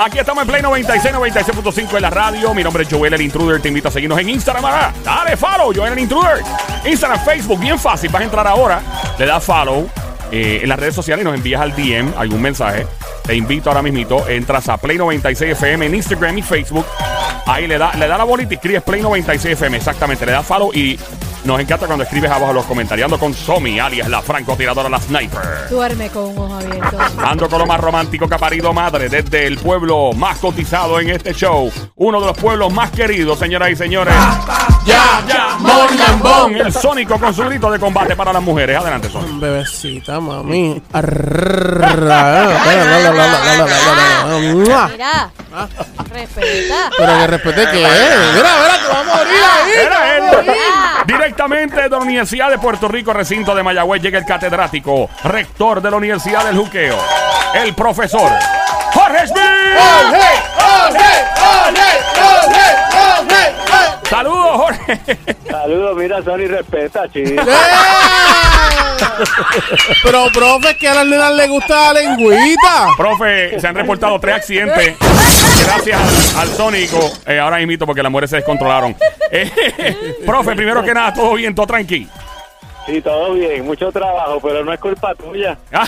Aquí estamos en Play 96, 96.5 de la radio. Mi nombre es Joel el Intruder. Te invito a seguirnos en Instagram. Dale follow, Joel el Intruder. Instagram, Facebook, bien fácil. Vas a entrar ahora, le das follow eh, en las redes sociales y nos envías al DM algún mensaje. Te invito ahora mismito, entras a Play 96 FM en Instagram y Facebook. Ahí le da, le da la bolita y escribes Play 96 FM. Exactamente, le das follow y nos encanta cuando escribes abajo los comentariando con Somi, alias la francotiradora, la sniper. Duerme con un ojo abierto. Ando con lo más romántico que ha parido madre desde el pueblo más cotizado en este show. Uno de los pueblos más queridos, señoras y señores. Ya, ya, Mon El sónico con su grito de combate para las mujeres. Adelante, Sónico. Bebecita, mami. Mira, respeta. Pero que respete que es. Mira, mira, que va a morir ahí. Mira, Directamente de la Universidad de Puerto Rico, recinto de Mayagüez, llega el catedrático, rector de la Universidad del Juqueo, el profesor Jorge Smith. Saludos, Jorge. Saludos, mira, Sony, respeta, chico. Pero, profe, que a las nenas les gusta la lengüita. Profe, se han reportado tres accidentes. Gracias al, al Sónico. Eh, ahora imito porque las mujeres se descontrolaron. Eh, profe, primero que nada, todo bien, todo tranqui. Sí, todo bien, mucho trabajo, pero no es culpa tuya.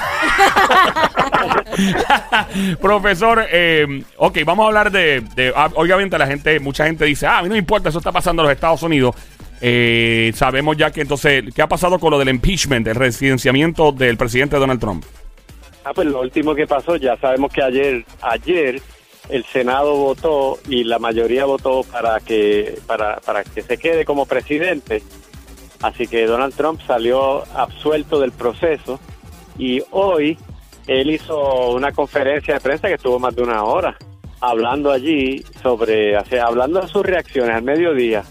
Profesor, eh, ok, vamos a hablar de, de- ah, Obviamente, la gente, mucha gente dice, ah, a mí no me importa, eso está pasando en los Estados Unidos. Eh, sabemos ya que entonces, ¿qué ha pasado con lo del impeachment, el residenciamiento del presidente Donald Trump? Ah, pues lo último que pasó, ya sabemos que ayer, ayer el Senado votó y la mayoría votó para que, para, para que se quede como presidente. Así que Donald Trump salió absuelto del proceso y hoy él hizo una conferencia de prensa que estuvo más de una hora hablando allí sobre, o sea, hablando de sus reacciones al mediodía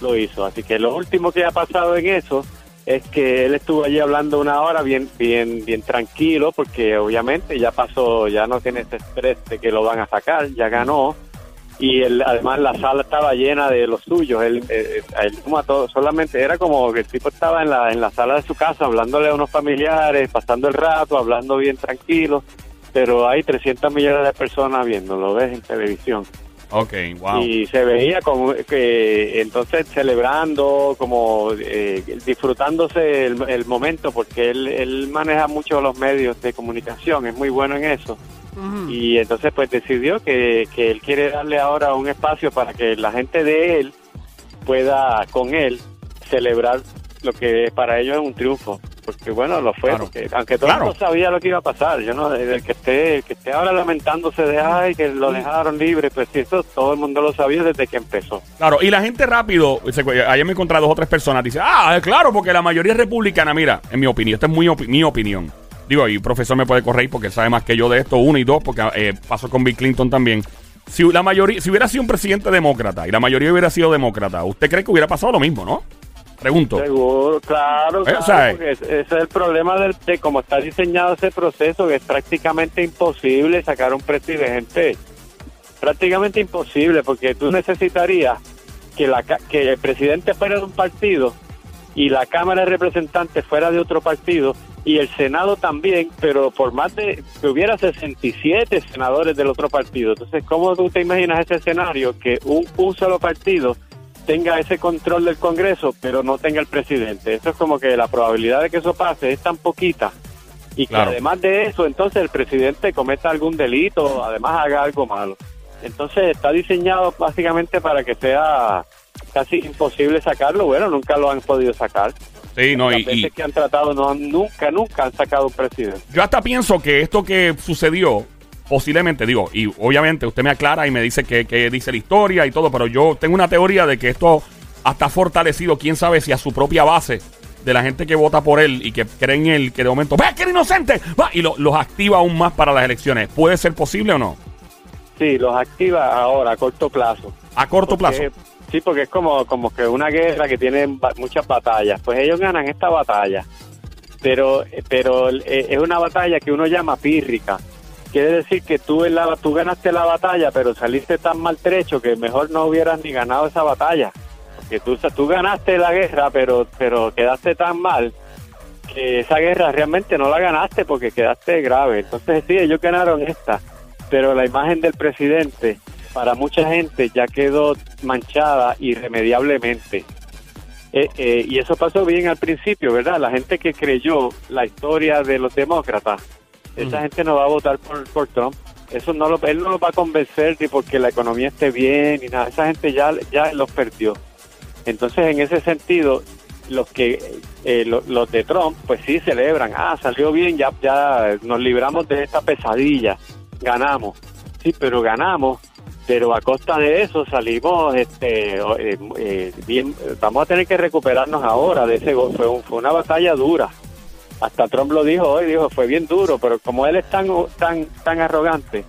lo hizo. Así que lo último que ha pasado en eso es que él estuvo allí hablando una hora bien, bien, bien tranquilo, porque obviamente ya pasó, ya no tiene ese estrés de que lo van a sacar, ya ganó. Y él, además la sala estaba llena de los suyos. Él, eh, él como a todos, solamente era como que el tipo estaba en la, en la sala de su casa hablándole a unos familiares, pasando el rato, hablando bien tranquilo. Pero hay 300 millones de personas viéndolo, ves en televisión Ok, wow. y se veía como que entonces celebrando como eh, disfrutándose el, el momento porque él, él maneja mucho los medios de comunicación es muy bueno en eso. Y entonces pues decidió que, que él quiere darle ahora un espacio para que la gente de él pueda con él celebrar lo que para ellos es un triunfo porque bueno lo fue Claro. porque aunque todo el Claro. mundo sabía lo que iba a pasar yo no el que esté el que esté ahora lamentándose de ay que lo dejaron libre pues eso todo el mundo lo sabía desde que empezó Claro, y la gente rápido, se- ayer me encontré a dos o tres personas, dice, ah, claro, porque la mayoría es republicana. Mira, en mi opinión, esta es muy opi- mi opinión. Digo, y el profesor me puede corregir porque él sabe más que yo de esto, uno y dos, porque eh, pasó con Bill Clinton también. Si la mayoría, si hubiera sido un presidente demócrata y la mayoría hubiera sido demócrata, ¿usted cree que hubiera pasado lo mismo, no? Pregunto. Seguro, claro, Eh, claro, porque ese es el problema del, de cómo está diseñado ese proceso, que es prácticamente imposible sacar un presidente. Prácticamente imposible, porque tú necesitarías que, la, que el presidente fuera de un partido y la Cámara de Representantes fuera de otro partido y el Senado también, pero por más de que hubiera 67 senadores del otro partido. Entonces, ¿cómo tú te imaginas ese escenario que un, un solo partido tenga ese control del Congreso, pero no tenga el presidente? Eso es como que la probabilidad de que eso pase es tan poquita. Y que Claro. además de eso, entonces el presidente cometa algún delito, además haga algo malo. Entonces está diseñado básicamente para que sea casi imposible sacarlo. Bueno, nunca lo han podido sacar. Sí, no, y, veces y que han tratado, no, han- nunca, nunca han sacado un presidente. yo hasta pienso que esto que sucedió, posiblemente, digo, y obviamente usted me aclara y me dice que, que dice la historia y todo, pero yo tengo una teoría de que esto hasta ha fortalecido, quién sabe si a su propia base de la gente que vota por él y que cree en él, que de momento, ¡ve que era inocente! Va, y lo- los activa aún más para las elecciones. ¿Puede ser posible o no? Sí, los activa ahora, a corto plazo. A corto plazo. Sí, porque es como, como que una guerra que tiene muchas batallas. Pues ellos ganan esta batalla, pero, pero eh, es una batalla que uno llama pírrica. Quiere decir que tú, en la, tú ganaste la batalla, pero saliste tan maltrecho que mejor no hubieras ni ganado esa batalla. Porque tú, tú ganaste la guerra, pero, pero quedaste tan mal que esa guerra realmente no la ganaste porque quedaste grave. Entonces sí, ellos ganaron esta. pero la imagen del presidente para mucha gente ya quedó manchada irremediablemente. Eh, eh, y eso pasó bien al principio, ¿verdad? La gente que creyó la historia de los demócratas, esa gente no va a votar por, por Trump. Eso no lo, él no lo va a convencer ni porque la economía esté bien ni nada. Esa gente ya, ya los perdió. Entonces, en ese sentido, los que eh, lo- los de Trump, pues sí celebran. Ah, salió bien, ya, ya nos libramos de esta pesadilla, ganamos. Sí, pero ganamos. Pero a costa de eso salimos, este, eh, eh, bien. Vamos a tener que recuperarnos ahora de ese. Fue, un- fue una batalla dura. Hasta Trump lo dijo hoy, dijo fue bien duro, pero como él es tan tan tan arrogante,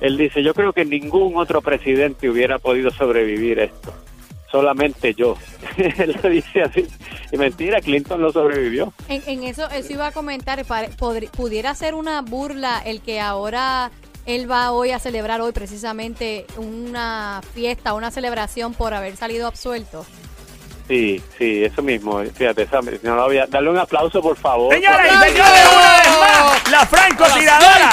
él dice yo creo que ningún otro presidente hubiera podido sobrevivir esto, solamente yo. él lo dice así. Y mentira, Clinton lo sobrevivió. En, eso, eso iba a comentar, pudiera ser una burla el que ahora él va hoy a celebrar hoy precisamente una fiesta, una celebración por haber salido absuelto. Sí, sí, eso mismo. Fíjate, esa- no lo había- dale un aplauso por favor. Señoras y señores, una vez más, la francotiradora.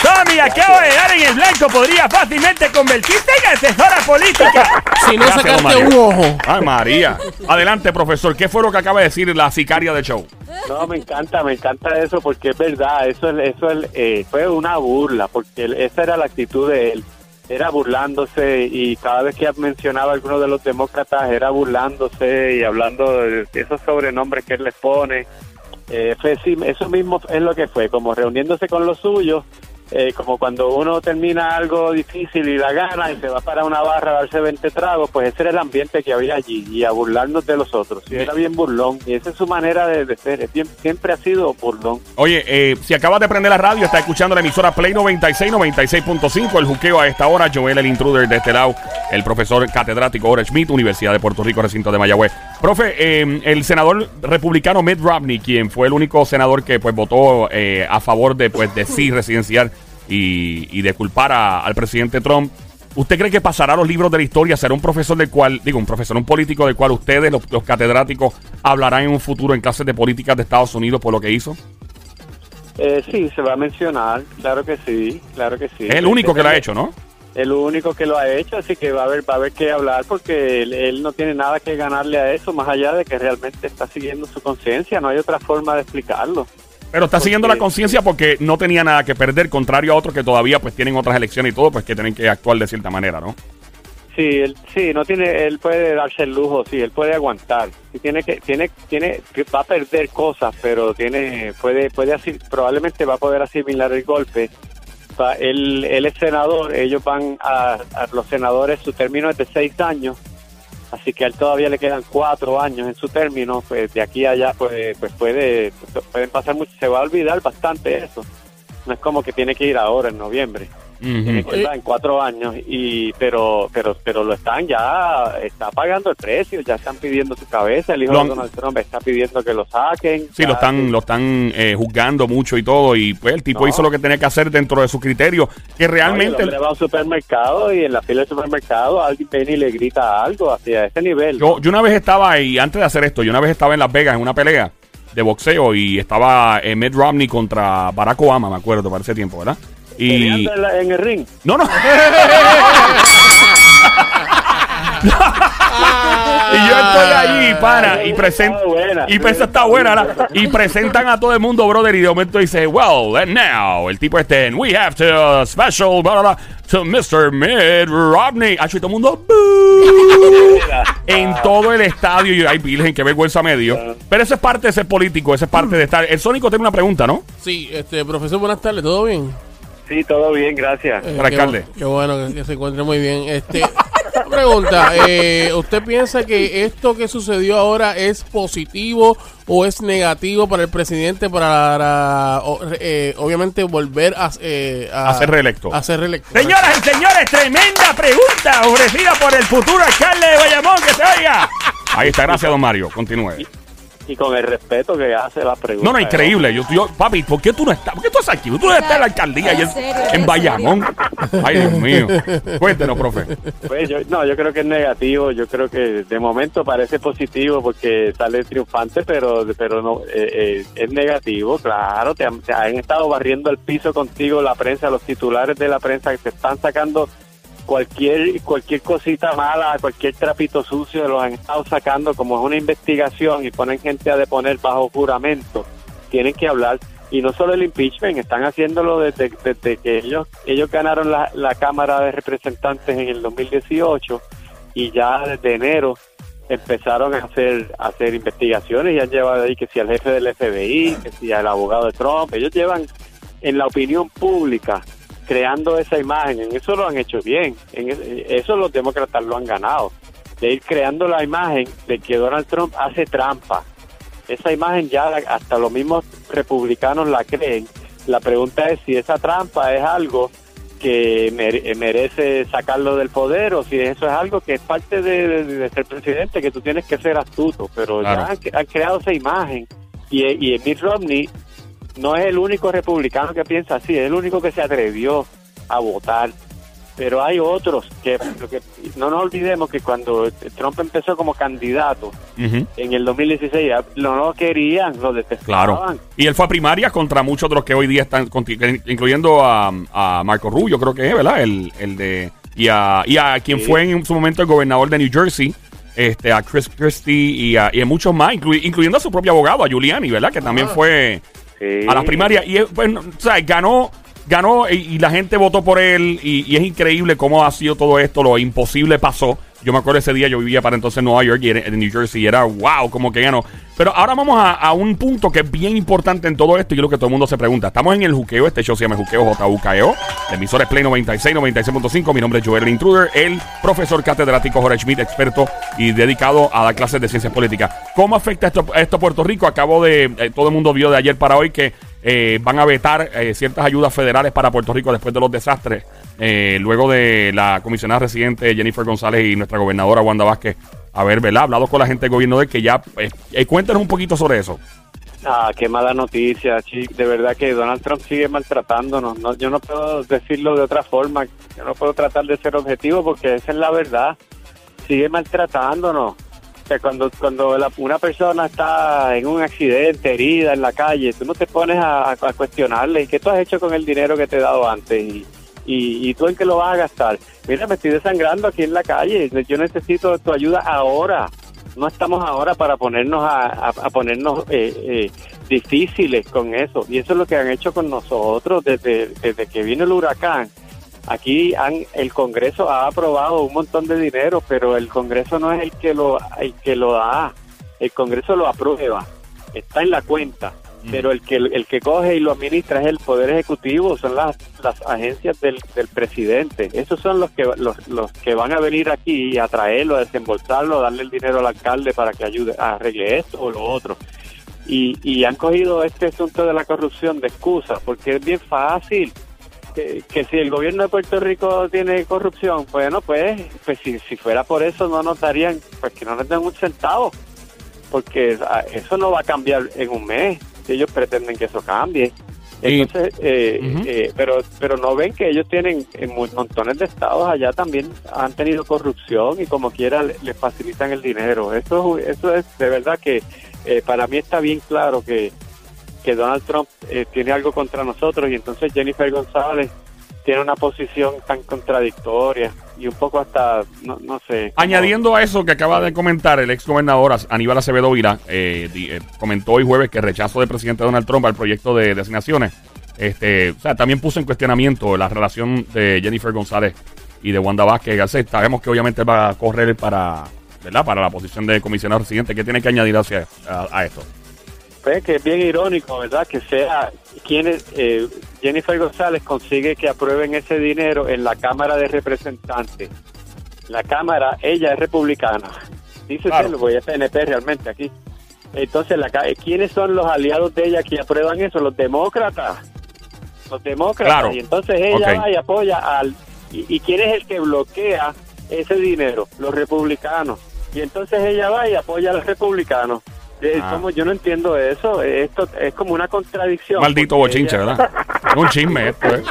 Tommy acaba de dar en el blanco. Podría fácilmente convertirse en asesora política. Si no Gracias, un ojo. Ay, María. Adelante, profesor. ¿Qué fue lo que acaba de decir la sicaria de show? No, me encanta, me encanta eso porque es verdad, eso es, eso es, eh, fue una burla, porque esa era la actitud de él, era burlándose y cada vez que mencionaba a alguno de los demócratas era burlándose y hablando de esos sobrenombres que él les pone. Eh, fue, sí, eso mismo es lo que fue, como reuniéndose con los suyos, eh, como cuando uno termina algo difícil y la gana y se va para una barra a darse 20 tragos, pues ese era el ambiente que había allí y a burlarnos de los otros. Y era bien burlón y esa es su manera de, de ser, es bien- siempre ha sido burlón. Oye, eh, si acabas de prender la radio, está escuchando la emisora Play 96, 96.5. El juqueo a esta hora. Joel, el intruder de este lado. El profesor catedrático Ora Schmidt, Universidad de Puerto Rico, recinto de Mayagüez. Profe, eh, el senador republicano Mitt Romney, quien fue el único senador que pues votó eh, a favor de, pues, de sí residenciar y, y de culpar a- al presidente Trump. ¿Usted cree que pasará a los libros de la historia? ¿Será un profesor del cual, digo, un profesor, un político del cual ustedes, los, los catedráticos, hablarán en un futuro en clases de políticas de Estados Unidos por lo que hizo? Eh, sí, se va a mencionar, claro que sí, claro que sí. Es el único que lo ha hecho, ¿no? El único que lo ha hecho, así que va a haber, va a haber que hablar porque él, él no tiene nada que ganarle a eso, más allá de que realmente está siguiendo su conciencia, no hay otra forma de explicarlo. Pero está Porque- siguiendo la conciencia porque no tenía nada que perder, contrario a otros que todavía pues tienen otras elecciones y todo, pues que tienen que actuar de cierta manera, ¿no? Sí, él, sí, no tiene, él puede darse el lujo, sí, él puede aguantar. Sí, tiene que, tiene, tiene, va a perder cosas, pero tiene, puede, puede así, probablemente va a poder asimilar el golpe. Va- él, él es senador, ellos van a, a los senadores, su término es de seis años, así que a él todavía le quedan cuatro años en su término, pues de aquí a allá, pues, pues puede, pueden pasar mucho, se va a olvidar bastante eso. No es como que tiene que ir ahora en noviembre estar en cuatro años y pero pero pero lo están ya está pagando el precio ya están pidiendo su cabeza el hijo han- de Donald Trump está pidiendo que lo saquen Sí, ya, lo están, lo están eh, juzgando mucho y todo, y pues el tipo No. hizo lo que tenía que hacer dentro de su criterio, que realmente... hombre va a un supermercado y en la fila del supermercado alguien viene y le grita algo hacia ese nivel Yo, yo una vez estaba ahí, antes de hacer esto, yo una vez estaba en Las Vegas en una pelea de boxeo y estaba eh, Mitt Romney contra Barack Obama, me acuerdo, para ese tiempo, ¿verdad? Y... En, la- en el ring No, no. y yo estoy allí, para, y buena. Y pues, esa está buena, ¿verdad? Y presentan a todo el mundo, brother, y de momento dice, well, and now, el tipo este, and we have to special, blah, blah, blah, to Mr. Mitt Romney. Ah, y todo el mundo, en todo el estadio, y ay, virgen, qué vergüenza me dio. Pero eso es parte de ser político, eso es parte de estar. El Sónico tiene una pregunta, ¿no? Sí, este, profesor, buenas tardes, ¿todo bien? Sí todo bien gracias Eh, qué alcalde. Qué, bueno que, que se encuentre muy bien. Este, pregunta, eh, ¿usted piensa que esto que sucedió ahora es positivo o es negativo para el presidente para, eh, obviamente, volver a, eh, A ser reelecto. A ser reelecto. Señoras y señores, tremenda pregunta ofrecida por el futuro alcalde de Bayamón, que se oiga. Ahí está, gracias, don Mario. Continúe. Y con el respeto que hace la pregunta. No, no, increíble. Yo, yo, papi, ¿por qué tú no estás? ¿Por qué tú estás aquí? Tú no estás en la alcaldía y en, serio, en en Bayamón. Ay, Dios mío. Cuéntenos, profe. Pues yo, no, yo creo que es negativo. Yo creo que de momento parece positivo porque sale triunfante, pero pero no eh, eh, es negativo. Claro, te han, te han estado barriendo el piso contigo la prensa, los titulares de la prensa que te están sacando cualquier cualquier cosita mala, cualquier trapito sucio, los han estado sacando como es una investigación y ponen gente a deponer bajo juramento. Tienen que hablar y no solo el impeachment, están haciéndolo desde, desde que ellos ellos ganaron la, la Cámara de Representantes en el 2018 y ya desde enero empezaron a hacer a hacer investigaciones y han llevado ahí que si al jefe del FBI, que si al abogado de Trump, ellos llevan en la opinión pública creando esa imagen, en eso lo han hecho bien, en es- eso los demócratas lo han ganado, de ir creando la imagen de que Donald Trump hace trampa. Esa imagen ya hasta los mismos republicanos la creen. La pregunta es si esa trampa es algo que mere- merece sacarlo del poder o si eso es algo que es parte de, de- de ser presidente, que tú tienes que ser astuto, pero Claro. ya han, han creado esa imagen y, y Mitt Romney no es el único republicano que piensa así, es el único que se atrevió a votar. Pero hay otros que, no nos olvidemos que cuando Trump empezó como candidato en el 2016 ya no lo querían, lo detestaban. Claro. Y él fue a primarias contra muchos de los que hoy día están, incluyendo a, a Marco Rubio, creo que es, ¿verdad? El, el de. Y a, y a quien Sí. fue en su momento el gobernador de New Jersey, este, a Chris Christie y a, y a muchos más, inclu- incluyendo a su propio abogado, a Giuliani, ¿verdad? Que también fue A las primarias. Y, eh, pues, no, o sea, ganó. Ganó y, la gente votó por él y, es increíble cómo ha sido todo esto, lo imposible pasó. Yo me acuerdo ese día, yo vivía para entonces en Nueva York y en New Jersey y era wow, como que ganó. Pero ahora vamos a, un punto que es bien importante en todo esto y creo que todo el mundo se pregunta. Estamos en el juqueo, este show se llama Juqueo JUKEO, la emisora es Play 96, 96.5. Mi nombre es Joel el Intruder, el profesor catedrático Jorge Schmidt, experto y dedicado a dar clases de ciencias políticas. ¿Cómo afecta esto, esto a Puerto Rico? Acabo de, eh, todo el mundo vio de ayer para hoy que eh, van a vetar eh, ciertas ayudas federales para Puerto Rico después de los desastres, eh, luego de la comisionada residente Jennifer González y nuestra gobernadora Wanda Vázquez haber ¿verdad? hablado con la gente del gobierno de que ya, eh, eh, cuéntanos un poquito sobre eso. Ah, qué mala noticia, chi. De verdad que Donald Trump sigue maltratándonos. No, yo no puedo decirlo de otra forma. Yo no puedo tratar de ser objetivo porque esa es la verdad. Sigue maltratándonos. Sea, cuando, cuando la- una persona está en un accidente, herida en la calle, tú no te pones a, cuestionarle. ¿Y qué tú has hecho con el dinero que te he dado antes? Y, y, y tú en qué lo vas a gastar. Mira, me estoy desangrando aquí en la calle. Yo necesito tu ayuda ahora no estamos ahora para ponernos a ponernos eh, eh, difíciles con eso y eso es lo que han hecho con nosotros desde, desde que vino el huracán aquí han el Congreso ha aprobado un montón de dinero pero el Congreso no es el que lo el que lo da. El Congreso lo aprueba está en la cuenta pero el que el que coge y lo administra es el poder ejecutivo son las, las agencias del, del presidente. Esos son los que los, los que van a venir aquí a traerlo a desembolsarlo a darle el dinero al alcalde para que ayude a arregle esto o lo otro. Y, y han cogido este asunto de la corrupción de excusa porque es bien fácil que, que si el gobierno de Puerto Rico tiene corrupción bueno pues pues si, si fuera por eso no nos darían pues que no nos den un centavo porque eso no va a cambiar en un mes ellos pretenden que eso cambie. Entonces eh, eh, pero pero no ven que ellos tienen en mu- montones de estados allá también han tenido corrupción y como quiera le- les facilitan el dinero. Eso es- eso es de verdad que eh, para mí está bien claro que que Donald Trump eh, tiene algo contra nosotros y entonces Jennifer González tiene una posición tan contradictoria y un poco hasta no, no sé Añadiendo a eso que acaba de comentar el ex gobernador Aníbal Acevedo Vila, eh, eh, comentó hoy jueves que rechazo del presidente Donald Trump al proyecto de designaciones. Este, o sea, también puso en cuestionamiento la relación de Jennifer González y de Wanda Vázquez Garcés. Sabemos que obviamente va a correr para, ¿verdad? para la posición de comisionado residente. ¿Qué tiene que añadir hacia, a esto? Pues que es bien irónico, ¿verdad? Que sea quienes eh, Jennifer González consigue que aprueben ese dinero en la Cámara de Representantes. La Cámara, ella es republicana. Dice Claro. voy a PNP realmente aquí. Entonces, la, ¿quiénes son los aliados de ella que aprueban eso? Los demócratas. Los demócratas. Claro. Y entonces ella va y apoya al... Y, ¿Y quién es el que bloquea ese dinero? Los republicanos. Y entonces ella va y apoya a los republicanos. Eh, Ah. somos- yo no entiendo eso. Esto es como una contradicción. Maldito bochinche, ella- ¿verdad? Un chisme esto, ¿eh?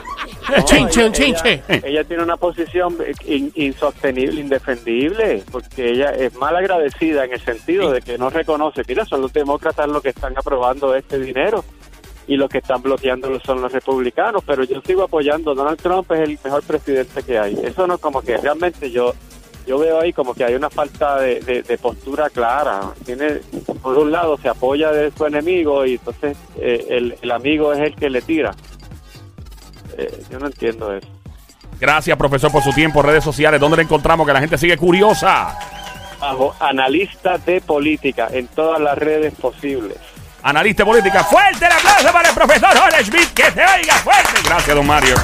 No, Chinche, un ella- chinche. Ella, ella tiene una posición in- insostenible, indefendible, porque ella es mal agradecida en el sentido de que no reconoce, mira, son los demócratas los que están aprobando este dinero y los que están bloqueándolo son los republicanos, pero yo sigo apoyando, Donald Trump es el mejor presidente que hay. Eso no como que realmente yo yo veo ahí como que hay una falta de, de- de postura clara. Tiene por un lado se apoya de su enemigo y entonces eh, el, el amigo es el que le tira. Eh, yo no entiendo eso. Gracias, profesor, por su tiempo. Redes sociales, ¿dónde le encontramos? Que la gente sigue curiosa. bajo analista de política en todas las redes posibles. Analista de política. Fuerte el aplauso para el profesor Jorge Schmidt. Que se oiga fuerte. Gracias, don Mario.